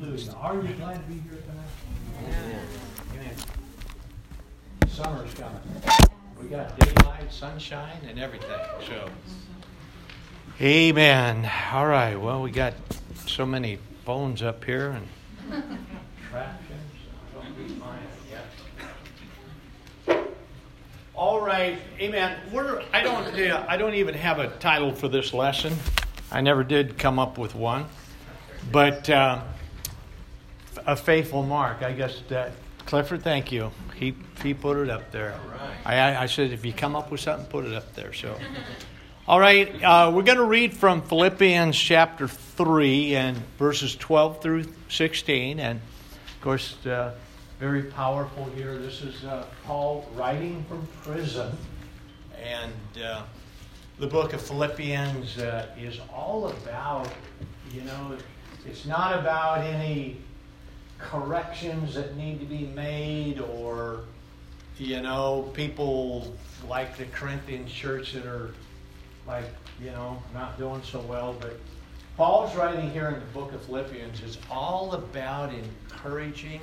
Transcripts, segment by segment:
Hallelujah. Are you glad to be here tonight? Amen. Summer's coming. We got daylight, sunshine, and everything. So, Amen. All right. Well, we got so many phones up here and traction. Don't be mine yet. All right. Amen. We're. I don't. Yeah, I don't even have a title for this lesson. I never did come up with one, but uh, a faithful mark. I guess that Clifford. Thank you. He he put it up there. I I said if you come up with something, put it up there. So. All right, uh, we're going to read from Philippians chapter 3 and verses 12 through 16. And of course, uh, very powerful here. This is uh, Paul writing from prison. And uh, the book of Philippians uh, is all about, you know, it's not about any corrections that need to be made or, you know, people like the Corinthian church that are like, you know, not doing so well. But Paul's writing here in the book of Philippians is all about encouraging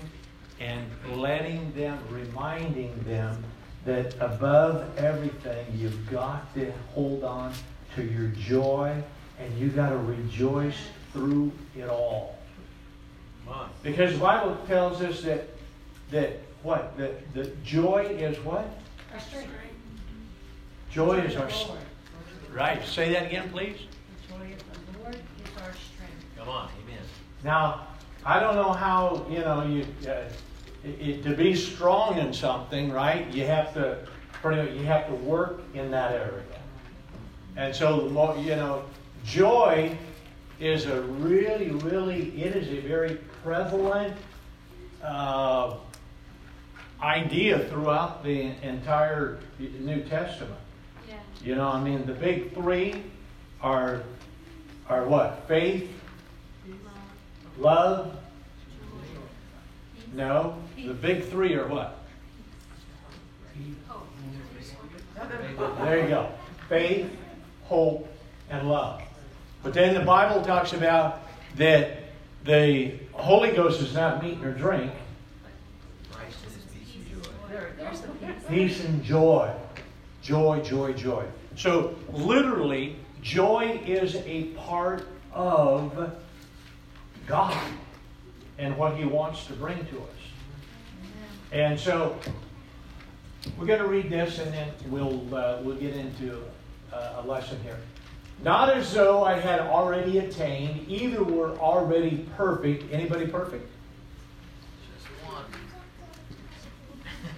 and letting them, reminding them that above everything, you've got to hold on to your joy and you got to rejoice through it all. Because the Bible tells us that that what? That the joy is what? Our strength. Joy is our strength. Right. Say that again, please. The joy of the Lord is our strength. Come on, amen. Now, I don't know how you know you uh, it, it, to be strong in something, right? You have to pretty you have to work in that area, and so you know, joy is a really, really it is a very prevalent uh, idea throughout the entire New Testament. You know, I mean, the big three are are what? Faith, love. No, the big three are what? There you go. Faith, hope, and love. But then the Bible talks about that the Holy Ghost is not meat nor drink. Peace and joy. Joy, joy, joy. So, literally, joy is a part of God and what He wants to bring to us. And so, we're going to read this and then we'll, uh, we'll get into uh, a lesson here. Not as though I had already attained, either were already perfect. Anybody perfect? Just one.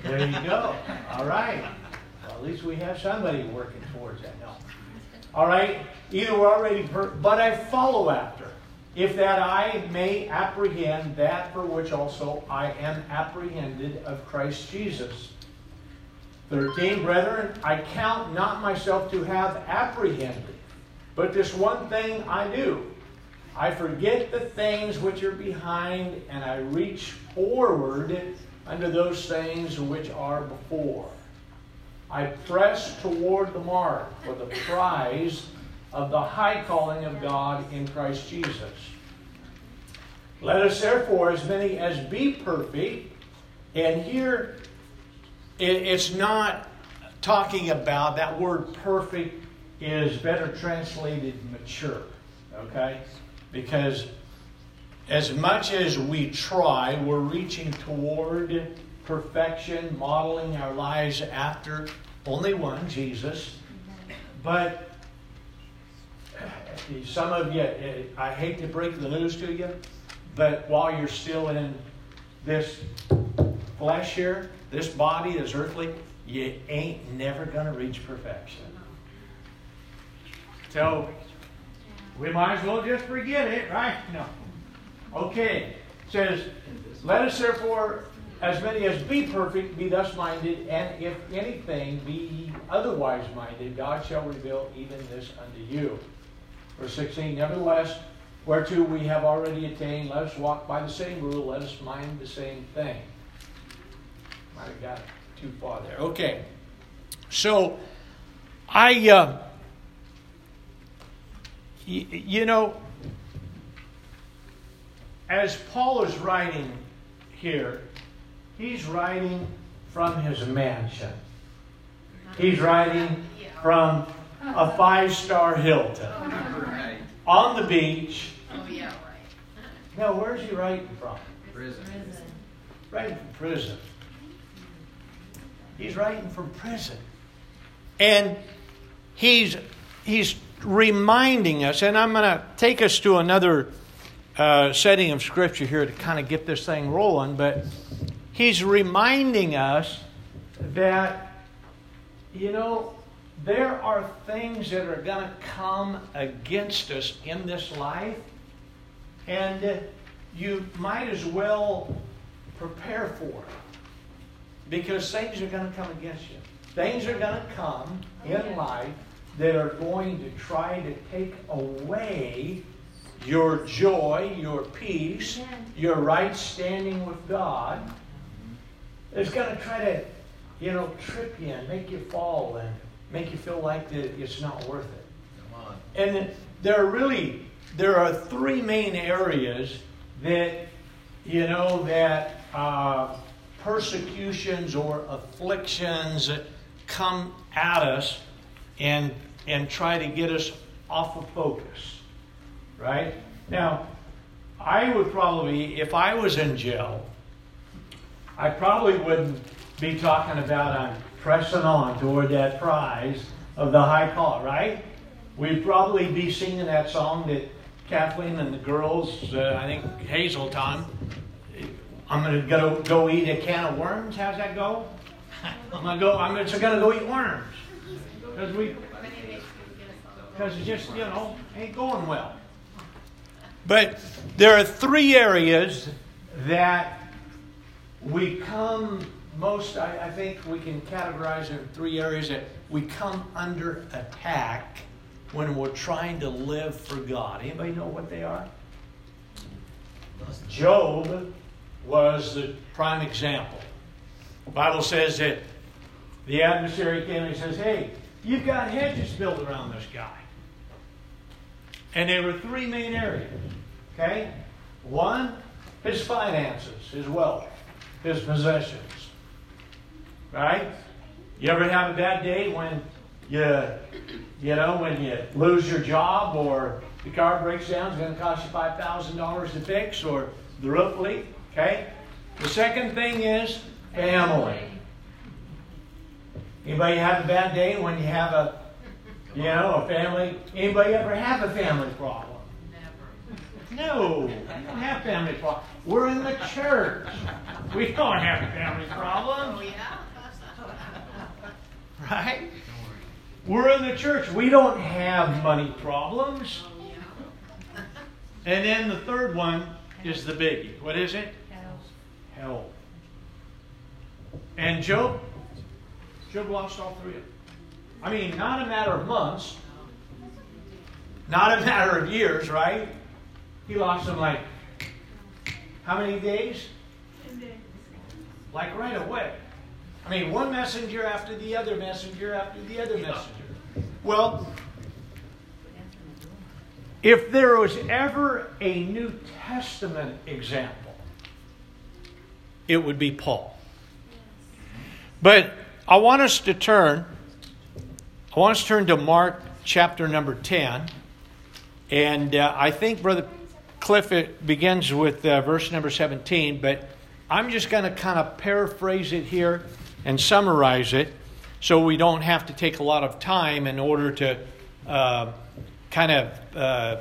There you go. All right. Well, At least we have somebody working towards that. No. All right? Either we're already, per- but I follow after, if that I may apprehend that for which also I am apprehended of Christ Jesus. 13, brethren, I count not myself to have apprehended, but this one thing I do. I forget the things which are behind, and I reach forward unto those things which are before. I press toward the mark for the prize of the high calling of God in Christ Jesus. Let us therefore, as many as be perfect, and here it's not talking about that word perfect is better translated mature, okay? Because as much as we try, we're reaching toward perfection, modeling our lives after only one, Jesus. But some of you, eh, I hate to break the news to you, but while you're still in this flesh here, this body, this earthly, you ain't never going to reach perfection. So, we might as well just forget it, right? No. Okay. It says, Let us therefore as many as be perfect, be thus minded, and if anything be otherwise minded, God shall reveal even this unto you. Verse 16, nevertheless, whereto we have already attained, let us walk by the same rule, let us mind the same thing. Might have got too far there. Okay. So, I, uh, you know, as Paul is writing here, he's writing from his mansion. He's writing from a five star Hilton on the beach. Oh, yeah, right. Now, where's he writing from? Prison. Prison. Writing from prison. He's writing from prison. And he's, he's reminding us, and I'm going to take us to another uh, setting of Scripture here to kind of get this thing rolling, but he's reminding us that, you know, there are things that are going to come against us in this life, and you might as well prepare for it because things are going to come against you. Things are going to come in life that are going to try to take away your joy, your peace, your right standing with God. It's going to try to, you know, trip you and make you fall and make you feel like that it's not worth it. Come on. And there are really there are three main areas that you know that uh, persecutions or afflictions come at us and and try to get us off of focus. Right now, I would probably, if I was in jail, I probably wouldn't be talking about I'm pressing on toward that prize of the high call, right? We'd probably be singing that song that Kathleen and the girls, uh, I think Hazel time, I'm to go, go eat a can of worms. How's that go? I'm to go, I'm just to go eat worms. Because we, because it just, you know, ain't going well. But there are three areas that we come most, I, I think we can categorize in three areas that we come under attack when we're trying to live for God. Anybody know what they are? Job was the prime example. The Bible says that the adversary came and says, Hey, you've got hedges built around this guy. And there were three main areas. Okay? One, his finances, his wealth, his possessions. Right? You ever have a bad day when you, you know, when you lose your job or the car breaks down, it's going to cost you $5,000 to fix, or the roof leak? Okay? The second thing is family. Anybody have a bad day when you have a, you know, a family? Anybody ever have a family problem? Never. No, we don't have family problems. We're in the church. We don't have family problems. Oh, yeah? right? We're in the church. We don't have money problems. Oh, yeah. And then the third one is the biggie. What is it? Hell. Health. And Job, Job lost all three of them. I mean, not a matter of months, not a matter of years, right? He lost them like how many days? Like right away. I mean, one messenger after the other messenger after the other messenger. Well, if there was ever a New Testament example, it would be Paul. But I want us to turn, I want us to turn to Mark chapter number 10. And uh, I think Brother Cliff it begins with uh, verse number 17, but I'm just going to kind of paraphrase it here and summarize it so we don't have to take a lot of time in order to uh, kind of uh,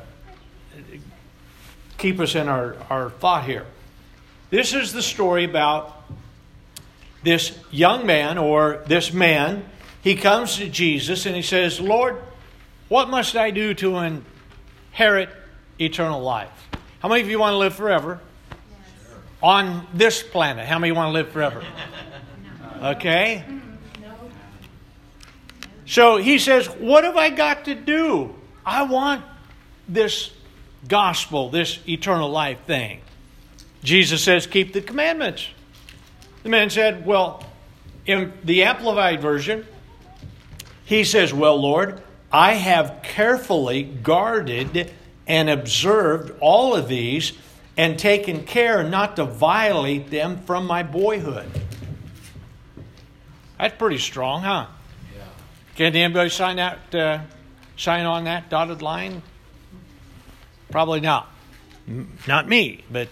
keep us in our, our thought here. This is the story about this young man or this man. He comes to Jesus and he says, Lord, what must I do to inherit eternal life? How many of you want to live forever? On this planet. How many want to live forever? Okay? So he says, What have I got to do? I want this gospel, this eternal life thing. Jesus says, Keep the commandments. The man said, Well, in the Amplified Version, he says, Well, Lord, I have carefully guarded and observed all of these, and taken care not to violate them from my boyhood. That's pretty strong, huh? Yeah. Can anybody sign that? Uh, sign on that dotted line? Probably not. Not me, but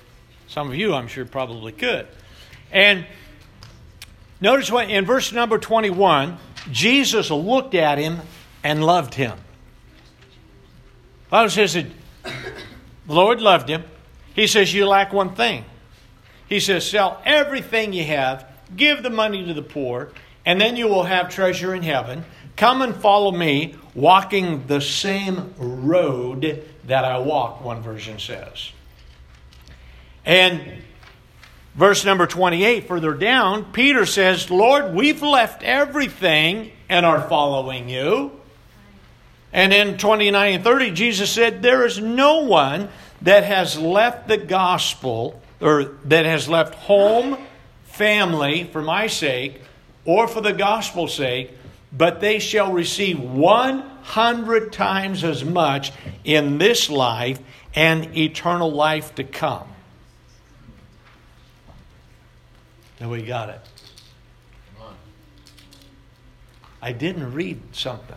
some of you, I'm sure, probably could. And notice what in verse number 21, Jesus looked at him and loved him. The Bible says that the Lord loved him. He says, You lack one thing. He says, Sell everything you have, give the money to the poor, and then you will have treasure in heaven. Come and follow me, walking the same road that I walk, one version says. And verse number 28, further down, Peter says, Lord, we've left everything and are following you. And in 29 and 30, Jesus said, There is no one that has left the gospel, or that has left home, family, for my sake, or for the gospel's sake, but they shall receive 100 times as much in this life and eternal life to come. And we got it. Come on. I didn't read something.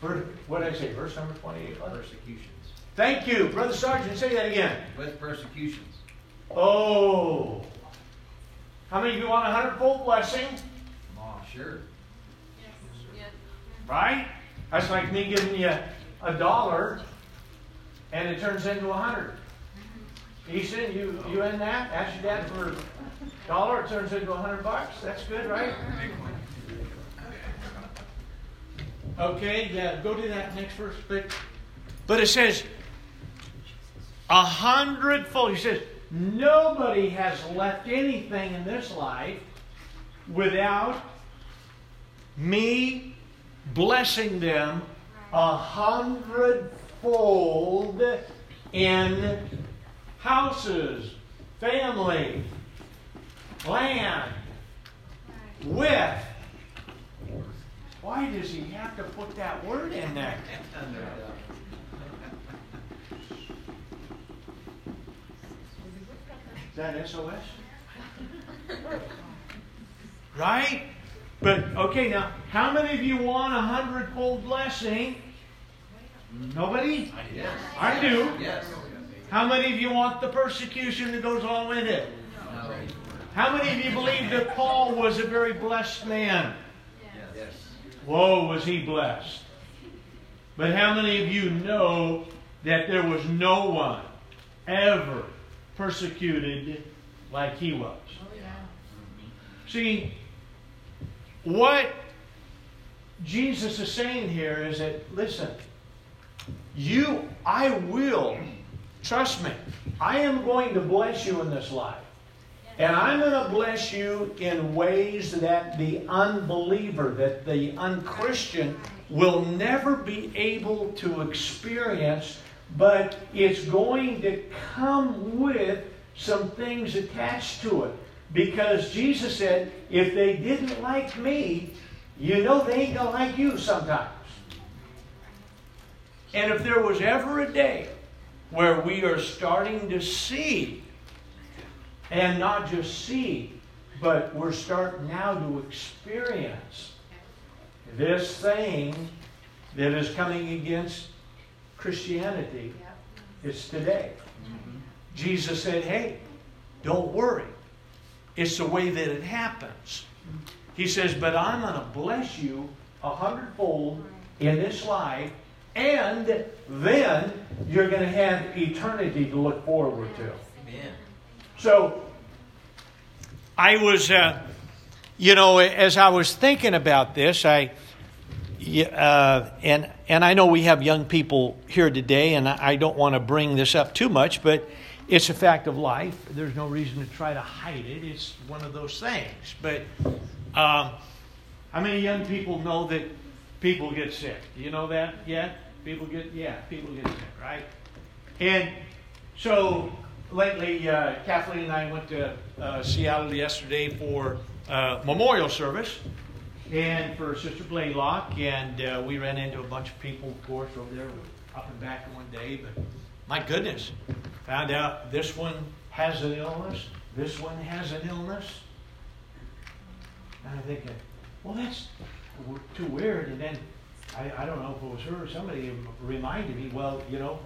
What did I say? Verse number 28. Persecutions. Thank you. Brother Sergeant, say that again. With persecutions. Oh. How many of you want a hundredfold blessing? Oh, sure. Right? That's like me giving you a dollar and it turns into a hundred. Ethan, you, you in that? Ask your dad for a dollar, it turns into a hundred bucks. That's good, right? Okay, yeah, go to that next verse. But, but it says, a hundredfold. He says, nobody has left anything in this life without me blessing them a hundredfold in houses, family, land, with. Why does he have to put that word in there? Is that SOS? Right? But okay, now how many of you want a hundredfold blessing? Nobody? Yes. I do. Yes. How many of you want the persecution that goes along with it? How many of you believe that Paul was a very blessed man? Yes. Whoa, was he blessed. But how many of you know that there was no one ever persecuted like he was? Oh, yeah. See, what Jesus is saying here is that, listen, you, I will, trust me, I am going to bless you in this life. And I'm going to bless you in ways that the unbeliever, that the unchristian, will never be able to experience, but it's going to come with some things attached to it. Because Jesus said, if they didn't like me, you know they ain't going to like you sometimes. And if there was ever a day where we are starting to see, and not just see, but we're starting now to experience this thing that is coming against Christianity, it's today. Mm-hmm. Jesus said, hey, don't worry. It's the way that it happens. He says, but I'm going to bless you a hundredfold in this life, and then you're going to have eternity to look forward to. Amen. So, I was, uh, you know, as I was thinking about this, I, uh, and and I know we have young people here today, and I I don't want to bring this up too much, but it's a fact of life. There's no reason to try to hide it. It's one of those things. But um, how many young people know that people get sick? Do you know that yet? People get yeah, people get sick, right? And so lately, uh, Kathleen and I went to uh, Seattle yesterday for uh, memorial service, and for Sister Blaylock, and uh, we ran into a bunch of people, of course, over there, up and back one day. But my goodness, found out this one has an illness, this one has an illness. And I'm thinking, well, that's too weird. And then I, I don't know if it was her or somebody reminded me, well, you know,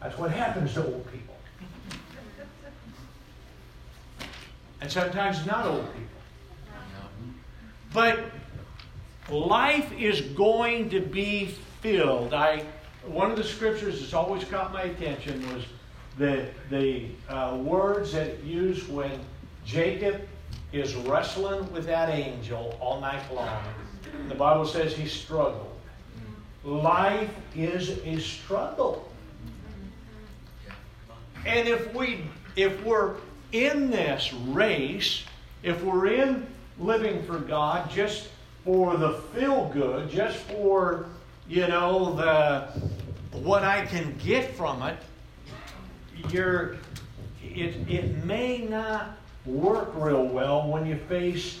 that's what happens to old people. And sometimes not old people. But life is going to be filled. I one of the scriptures that's always caught my attention was the the uh, words that it used when Jacob is wrestling with that angel all night long. The Bible says he struggled. Life is a struggle. And if we if we're in this race, if we're in living for God just for the feel good, just for, you know, the what I can get from it, you're it, it may not work real well when you face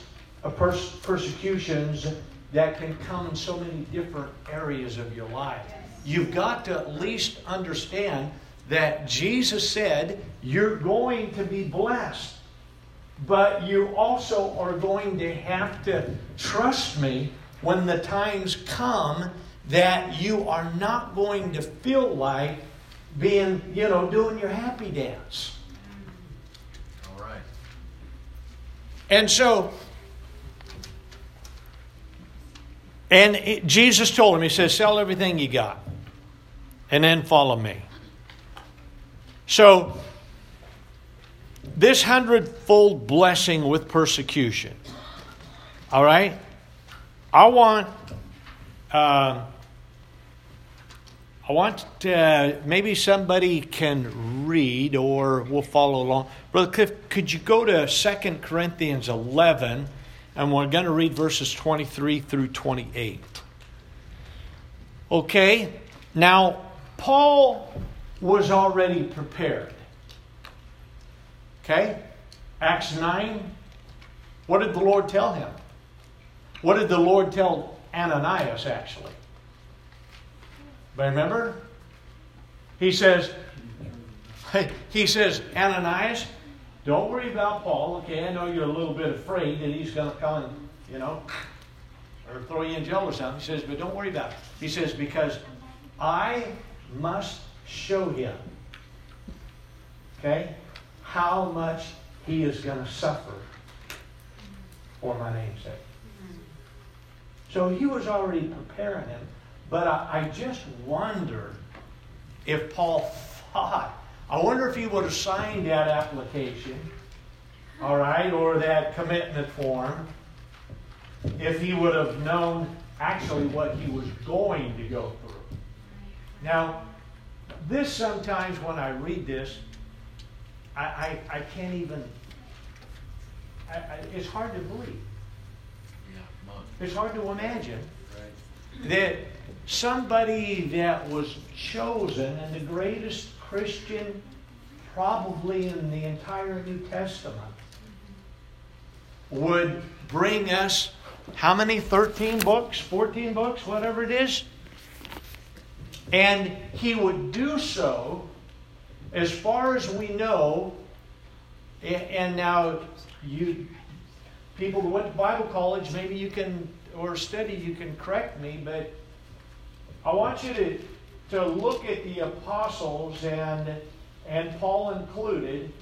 pers- persecutions that can come in so many different areas of your life. You've got to at least understand that Jesus said you're going to be blessed. But you also are going to have to trust me when the times come that you are not going to feel like being, you know, doing your happy dance. All right. And so, and it, Jesus told him, He says, sell everything you got and then follow me. So, this hundredfold blessing with persecution. All right? I want. Uh, I want uh, maybe somebody can read or we'll follow along. Brother Cliff, could you go to 2 Corinthians 11 and we're going to read verses 23 through 28. Okay, now Paul was already prepared. Okay? Acts 9. What did the Lord tell him? What did the Lord tell Ananias, actually? But remember? He says, he says, Ananias, don't worry about Paul. Okay, I know you're a little bit afraid that he's going to come and, you know, or throw you in jail or something. He says, but don't worry about it. He says, because I must show him, okay, how much he is going to suffer for my name's sake. So he was already preparing him, but I, I just wonder if Paul thought, I wonder if he would have signed that application, all right, or that commitment form, if he would have known actually what he was going to go through. Now, this sometimes when I read this, I, I, I can't even, I, I, it's hard to believe. Yeah. It's hard to imagine Right. that somebody that was chosen and the greatest Christian probably in the entire New Testament would bring us how many 13 books 14 books whatever it is? And he would do so as far as we know and now you people who went to bible college maybe you can or study you can correct me but i want you to to look at the apostles and and paul included.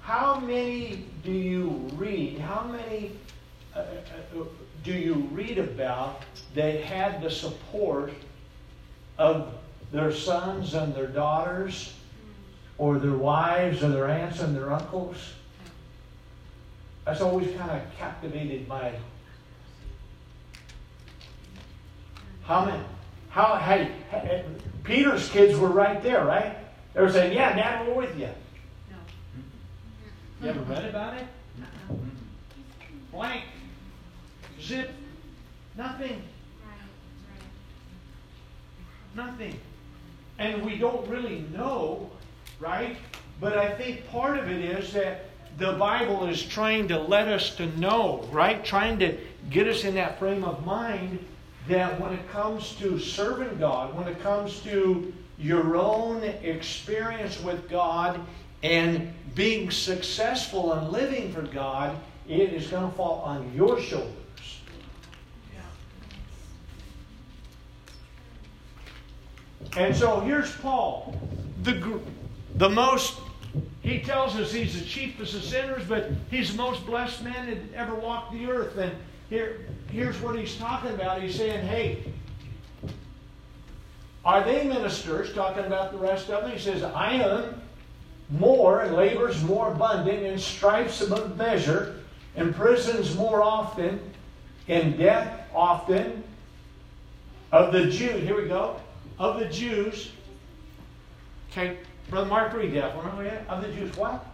How many do you read? How many uh, uh, do you read about that had the support of their sons and their daughters or their wives or their aunts and their uncles? That's always kind of captivated my. How many how hey, hey peter's kids were right there right? They were saying yeah dad we're with you No. you ever read about it? Uh-uh. blank. Zip. Nothing. Nothing. And we don't really know right? But i think part of it is that the bible is trying to let us to know right? Trying to get us in that frame of mind that when it comes to serving God, when it comes to your own experience with God and being successful and living for God, it is going to fall on your shoulders. And so here's Paul, the, the most, he tells us he's the chiefest of sinners, but he's the most blessed man that ever walked the earth. And here, here's what he's talking about. He's saying, hey, are they ministers? Talking about the rest of them. He says, I am more, and labors more abundant, and stripes above measure, and prisons more often, and death often. Of the Jews, here we go of the Jews. Okay, Brother Mark, read that one. Of the Jews, what?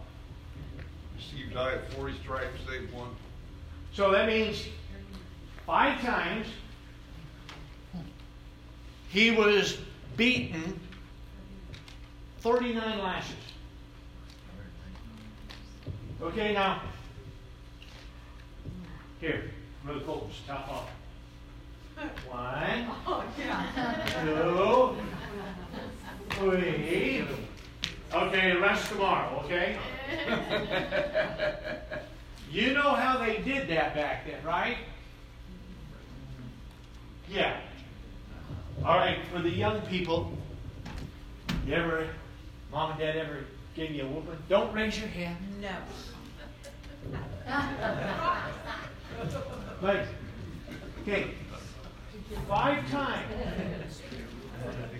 Received I at 40 stripes, save one. So that means five times he was beaten 39 lashes. Okay, now, here, Brother Colton's top off. One, two, three. Okay, the rest tomorrow, okay? you know how they did that back then, right? Yeah. All right, for the young people, you ever, mom and dad ever gave you a whooping? Don't raise your hand. No. But, okay, Five times.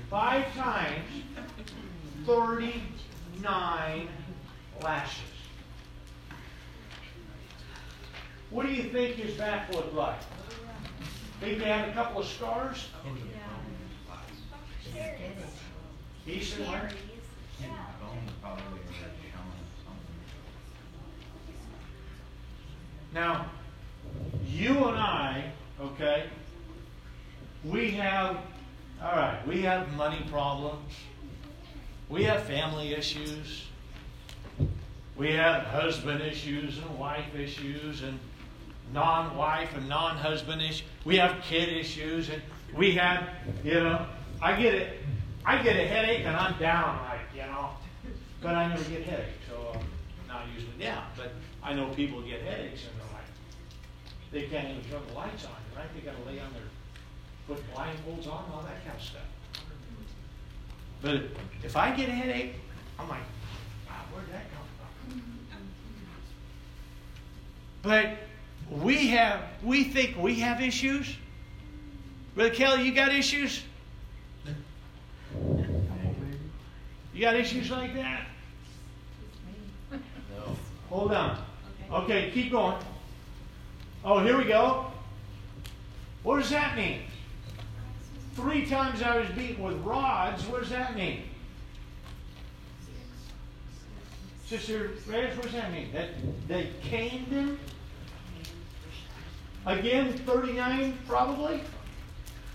Five times. 39 lashes. What do you think his back looked like? Think they had a couple of scars? Decent one? Now, you and I, okay, we have, all right, we have money problems. We have family issues. We have husband issues and wife issues and non wife and non husbandish. We have kid issues and we have, you know, I get it. I get a headache and I'm down, like, you know, but I never get headaches, so I'm not usually down. But I know people get headaches and they're like, they can't even turn the lights on, right? They got to lay on their put blindfolds on, all that kind of stuff. But if I get a headache, I'm like, wow, where'd that come from? But we have, we think we have issues. Brother Kelly, you got issues? You got issues like that? No. Hold on. Okay, keep going. Oh, here we go. What does that mean? Three times I was beaten with rods. What does that mean? Sister Reyes, what does that mean? That they caned him? Again, 39 probably?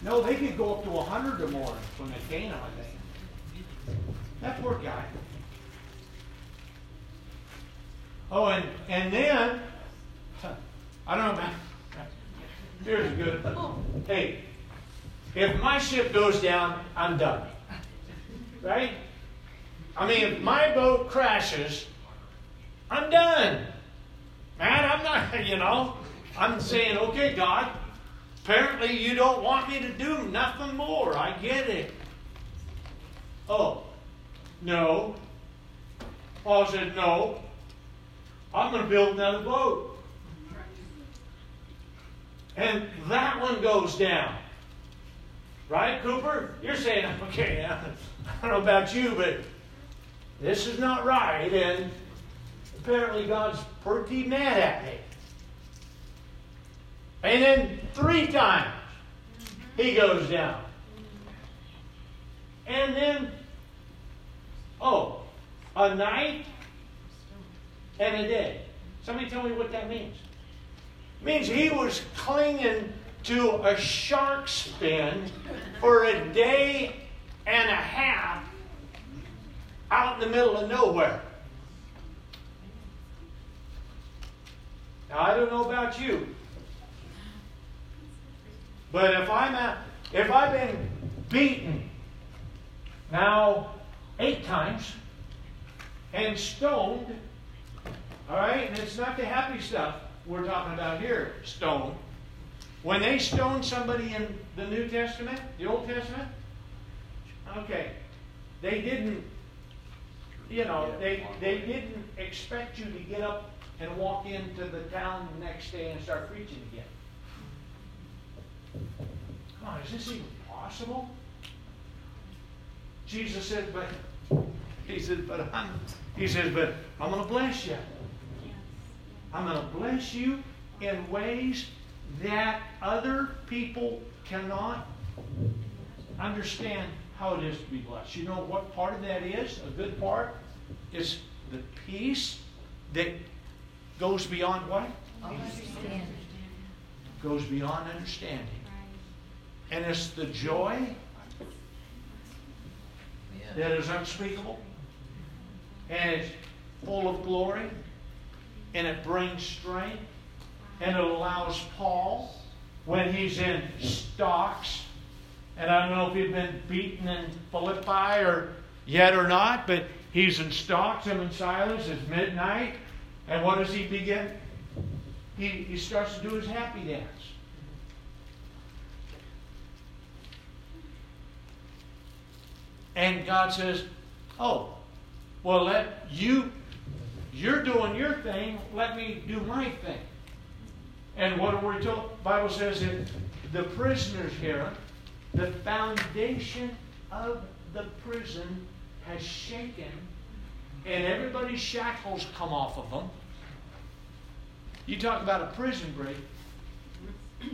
No, they could go up to 100 or more when they cane him, I think. That poor guy. Oh, and, and then, I don't know, man. Here's a good. Hey, if my ship goes down, I'm done. Right? I mean, if my boat crashes, I'm done. Man, I'm not, you know, I'm saying, okay, God, apparently you don't want me to do nothing more. I get it. Oh, no. Paul said, no. I'm going to build another boat. And that one goes down. Right, Cooper? You're saying, okay, I don't know about you, but this is not right, and apparently God's pretty mad at me. And then three times he goes down. And then, oh, a night and a day. Somebody tell me what that means. It means he was clinging to a shark fin for a day and a half out in the middle of nowhere. Now, I don't know about you, But if I'm at, if I've been beaten now eight times and stoned, all right, and it's not the happy stuff we're talking about here, stone. When they stoned somebody in the New Testament, the Old Testament, okay, they didn't, you know, they, they didn't expect you to get up and walk into the town the next day and start preaching again. Is this even possible? Jesus said, but he said, but I'm he says, but I'm gonna bless you. I'm gonna bless you in ways that other people cannot understand how it is to be blessed. You know what part of that is? A good part is the peace that goes beyond what? Understand. Goes beyond understanding. And it's the joy that is unspeakable. And it's full of glory. And it brings strength. And it allows Paul, when he's in stocks, and I don't know if he'd been beaten in Philippi or yet or not, but he's in stocks, him and Silas, it's midnight. And what does he begin? He, he starts to do his happy dance. And God says, Oh, well, let you, you're doing your thing, let me do my thing. And what are we told? Bible says that the prisoners here, the foundation of the prison has shaken, and everybody's shackles come off of them. You talk about a prison break.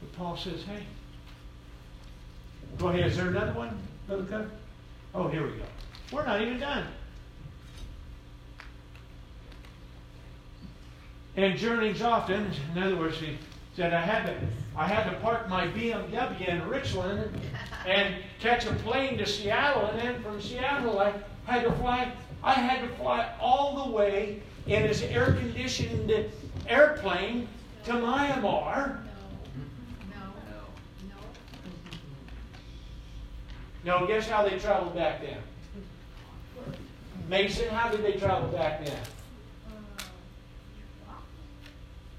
But Paul says, hey, Go ahead. Is there another one, Brother Cutter? Oh, here we go. We're not even done. And journeyings often, in other words, he said, I had to, I had to park my BMW in Richland and catch a plane to Seattle, and then from Seattle I had to fly. I had to fly all the way in his air-conditioned airplane to Myanmar. No, guess how they traveled back then? Mason, how did they travel back then?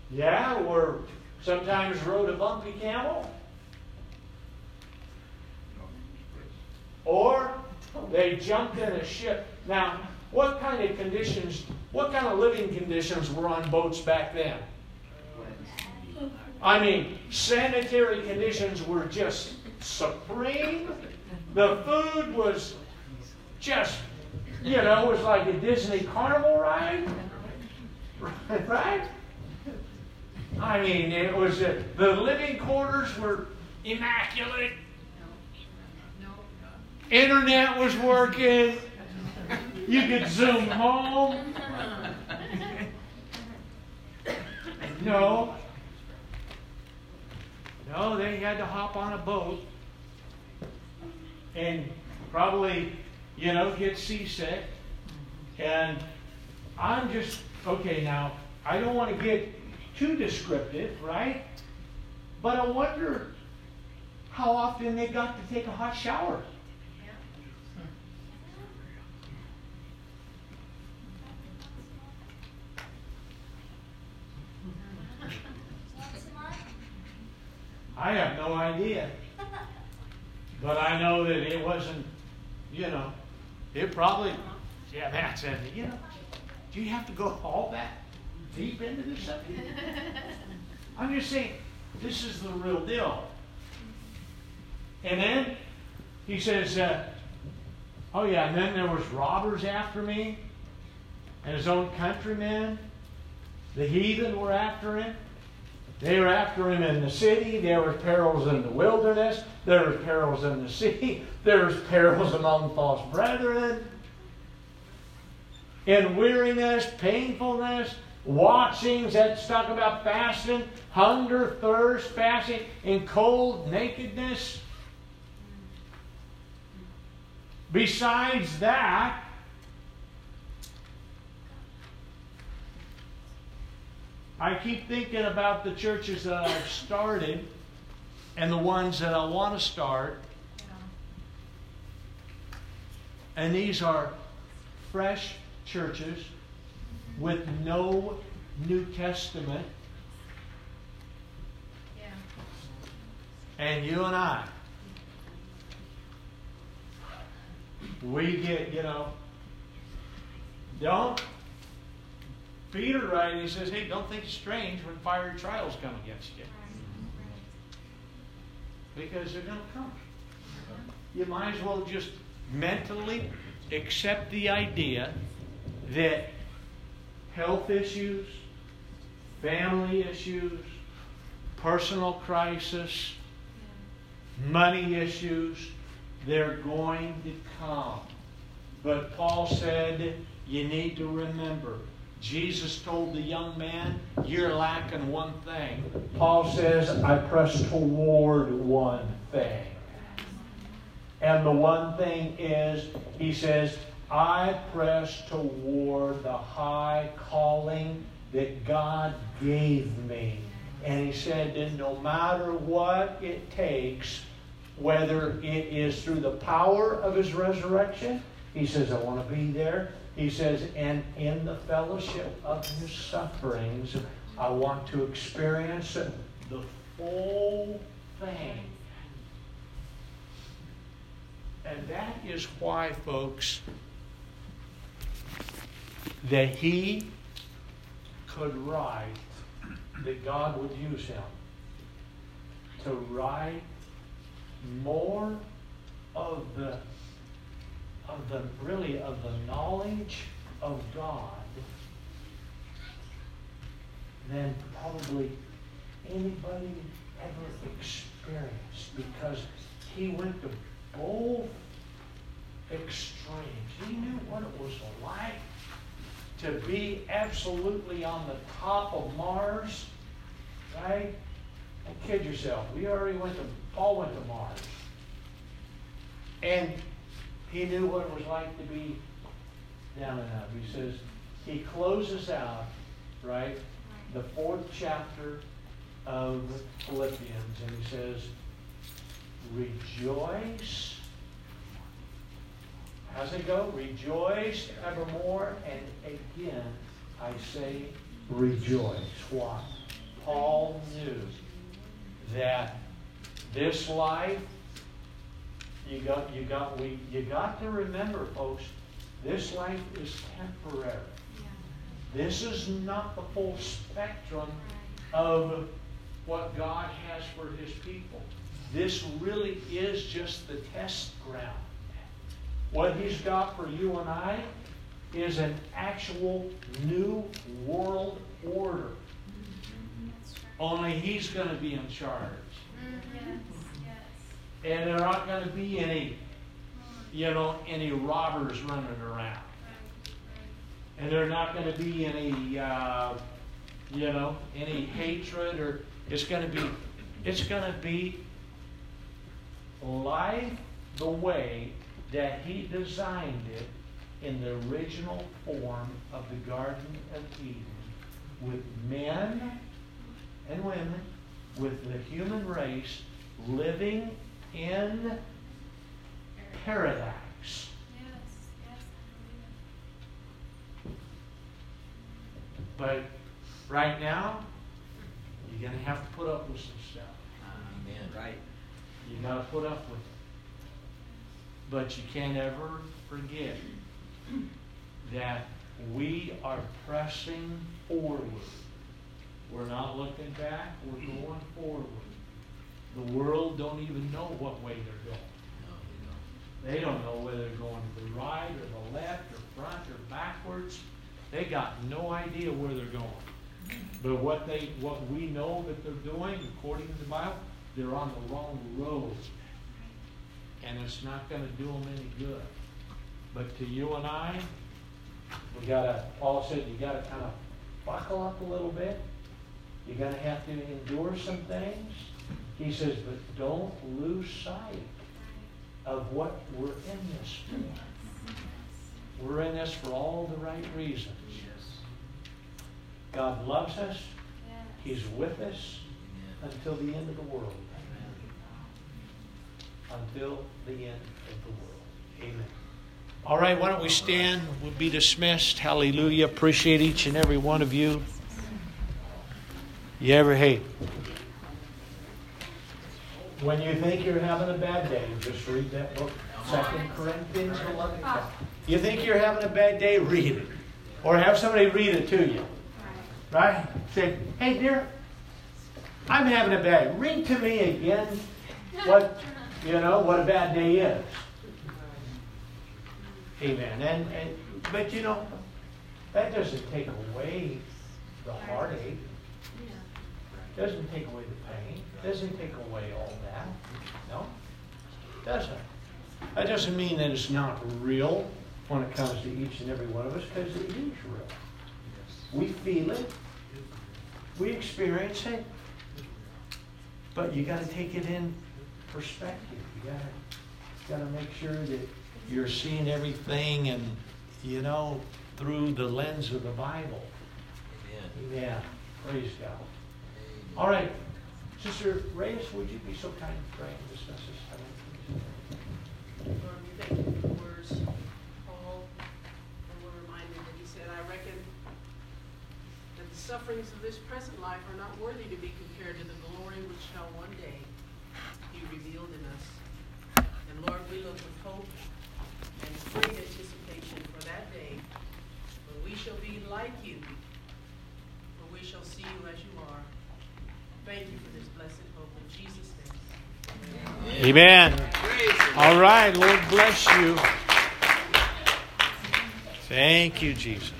Yeah, or sometimes rode a bumpy camel. Or they jumped in a ship. Now, what kind of conditions, what kind of living conditions were on boats back then? I mean, sanitary conditions were just supreme. The food was just, you know, it was like a Disney carnival ride. Right? I mean, it was, uh, the living quarters were immaculate. Internet was working. You could zoom home. No. No, they had to hop on a boat and probably, you know, get seasick. And I'm just, okay, now, I don't want to get too descriptive, right? But I wonder how often they got to take a hot shower. I have no idea. But I know that it wasn't, you know, it probably, yeah, that's it. you know, do you have to go all that deep into this subject? I'm just saying, this is the real deal. And then he says, uh, oh yeah, and then there was robbers after me, and his own countrymen. The heathen were after him. They were after him in the city. There were perils in the wilderness. There were perils in the sea. There was perils among false brethren. In weariness, painfulness, watchings. That's talk about fasting, hunger, thirst, fasting, in cold, nakedness. Besides that, I keep thinking about the churches that I've started and the ones that I want to start. And these are fresh churches with no New Testament. And you and I, we get, you know, don't. Peter, right, he says, hey, don't think it's strange when fiery trials come against you. Because they're going to come. You might as well just mentally accept the idea that health issues, family issues, personal crisis, money issues, they're going to come. But Paul said, you need to remember. Jesus told the young man, You're lacking one thing. Paul says, I press toward one thing. And the one thing is, he says, I press toward the high calling that God gave me. And he said that no matter what it takes, whether it is through the power of his resurrection, he says, I want to be there. He says, and in the fellowship of his sufferings, I want to experience the full thing. And that is why, folks, that he could write, that God would use him to write more of the of the really of the knowledge of God than probably anybody ever experienced because he went to both extremes. He knew what it was like to be absolutely on the top of Mars, right? Don't kid yourself. We already went to, Paul went to Mars. And he knew what it was like to be down and out. He says, he closes out, right, the fourth chapter of Philippians, and he says, Rejoice. How's it go? Rejoice evermore. And again, I say rejoice. Why? Paul knew that this life you got, you got, we, you got to remember, folks, this life is temporary. This is not the full spectrum of what God has for His people. This really is just the test ground. What He's got for you and I is an actual new world order. Mm-hmm. Only He's going to be in charge. Mm-hmm. And there aren't going to be any, you know, any robbers running around. And there are not going to be any, uh, you know, any hatred or it's going to be, it's going to be life the way that he designed it in the original form of the Garden of Eden with men and women, with the human race living in paradise. Yes, yes, But right now, you're going to have to put up with some stuff. Amen. Right. You got to put up with it. But you can't ever forget that we are pressing forward. We're not looking back, we're going forward. The world don't even know what way they're going. No, we don't. They don't know whether they're going to the right or the left or front or backwards. They got no idea where they're going. But what they, what we know that they're doing, according to the Bible, they're on the wrong road. And it's not going to do them any good. But to you and I, we gotta, Paul said, you gotta kind of buckle up a little bit. You're gonna have to endure some things. He says, but don't lose sight of what we're in this for. We're in this for all the right reasons. God loves us. He's with us until the end of the world. Until the end of the world. Amen. All right, why don't we stand? We'll be dismissed. Hallelujah. Appreciate each and every one of you. You ever hate? When you think you're having a bad day, just read that book, Second Corinthians 11. You think you're having a bad day, read it. Or have somebody read it to you. Right? Say, hey, dear, I'm having a bad. Day. Read to me again what you know what a bad day is. Amen. And and but you know that doesn't take away the heartache. It Doesn't take away the pain. Doesn't take away all that. No, doesn't. That doesn't mean that it's not real when it comes to each and every one of us, because it is real. We feel it. We experience it. But you got to take it in perspective. You got to got to make sure that you're seeing everything and you know through the lens of the Bible. Amen. Amen. Praise God. All right, Sister Reyes, would you be so kind to pray and discuss this? Lord, we thank you um, for the words, Paul, and we're reminded that he said, I reckon that the sufferings of this present life are not worthy to be compared to the glory which shall one day be revealed in us. And Lord, we look with hope and great anticipation for that day when we shall be like you, when we shall see you as you are. Thank you for this blessed hope in Jesus' name. Amen. All right, Lord bless you. Thank you, Jesus.